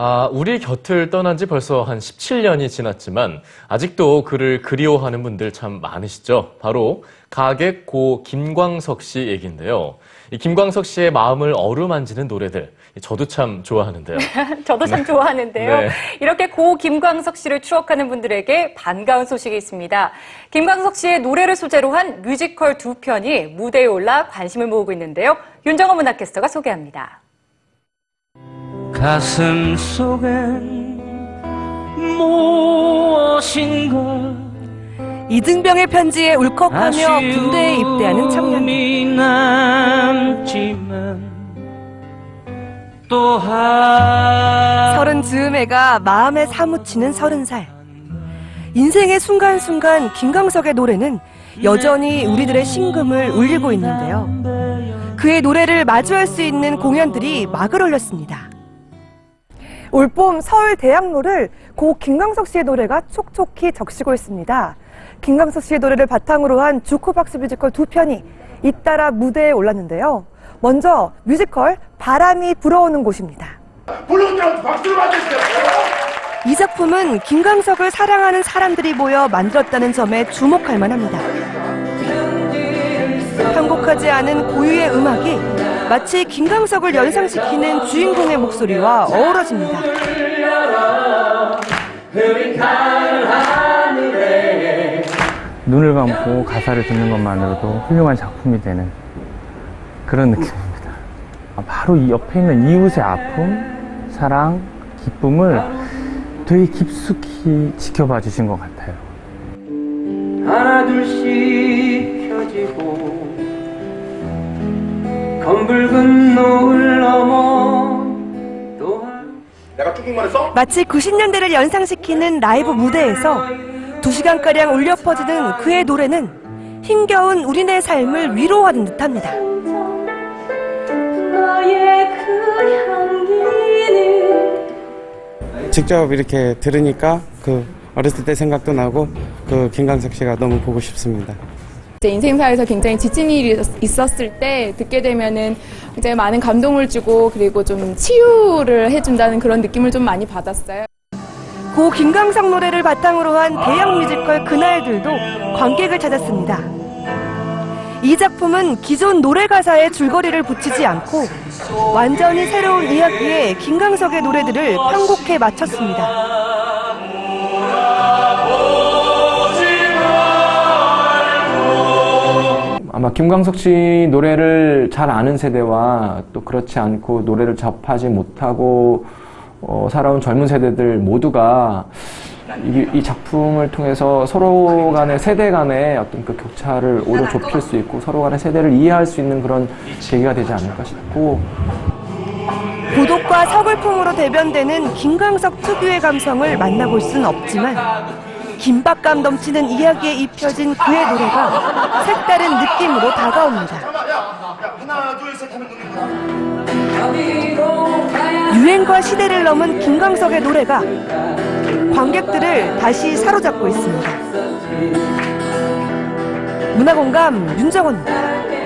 아, 우리 곁을 떠난 지 벌써 한 17년이 지났지만 아직도 그를 그리워하는 분들 참 많으시죠? 바로 가객 고 김광석 씨 얘기인데요. 이 김광석 씨의 마음을 어루만지는 노래들, 저도 참 좋아하는데요. 저도 참 좋아하는데요. 네. 이렇게 고 김광석 씨를 추억하는 분들에게 반가운 소식이 있습니다. 김광석 씨의 노래를 소재로 한 뮤지컬 두 편이 무대에 올라 관심을 모으고 있는데요. 윤정원 문학캐스터가 소개합니다. 가슴 속엔 무엇인가 이등병의 편지에 울컥하며 군대에 입대하는 청년. 아쉬움이 남지만 또한 서른 즈음에가 마음에 사무치는 서른 살. 인생의 순간순간 김광석의 노래는 여전히 우리들의 심금을 울리고 있는데요. 그의 노래를 마주할 수 있는 공연들이 막을 올렸습니다. 올봄 서울 대학로를 고 김광석 씨의 노래가 촉촉히 적시고 있습니다. 김광석 씨의 노래를 바탕으로 한 주크박스 뮤지컬 두 편이 잇따라 무대에 올랐는데요. 먼저 뮤지컬 바람이 불어오는 곳입니다. 이 작품은 김광석을 사랑하는 사람들이 모여 만들었다는 점에 주목할 만합니다. 편곡하지 않은 고유의 음악이 마치 김광석을 연상시키는 주인공의 목소리와 어우러집니다. 눈을 감고 가사를 듣는 것만으로도 훌륭한 작품이 되는 그런 느낌입니다. 아, 바로 이 옆에 있는 이웃의 아픔, 사랑, 기쁨을 되게 깊숙이 지켜봐 주신 것 같아요. 하나 둘씩 켜지고 검 붉은 노을 넘어 또한 내가 중국말을 써? 마치 90년대를 연상시키는 라이브 무대에서 2시간가량 울려 퍼지는 그의 노래는 힘겨운 우리네 삶을 위로하는 듯합니다. 직접 이렇게 들으니까 그 어렸을 때 생각도 나고 그 김광석 씨가 너무 보고 싶습니다. 제 인생사에서 굉장히 지친 일이 있었을 때 듣게 되면은 굉장히 많은 감동을 주고 그리고 좀 치유를 해준다는 그런 느낌을 좀 많이 받았어요. 고 김광석 노래를 바탕으로 한 대형 뮤지컬 그날들도 관객을 찾았습니다. 이 작품은 기존 노래 가사에 줄거리를 붙이지 않고 완전히 새로운 이야기에 김광석의 노래들을 편곡해 맞췄습니다. 아마 김광석 씨 노래를 잘 아는 세대와 또 그렇지 않고 노래를 접하지 못하고 어, 살아온 젊은 세대들 모두가 이, 이 작품을 통해서 서로 간의 세대 간의 어떤 그 격차를 오히려 좁힐 수 있고 서로 간의 세대를 이해할 수 있는 그런 계기가 되지 않을까 싶고. 고독과 서글픔으로 대변되는 김광석 특유의 감성을 만나볼 수는 없지만 긴박감 넘치는 이야기에 입혀진 그의 노래가 색다른 느낌으로 다가옵니다. 유행과 시대를 넘은 김광석의 노래가 관객들을 다시 사로잡고 있습니다. 문화공감 윤정원입니다.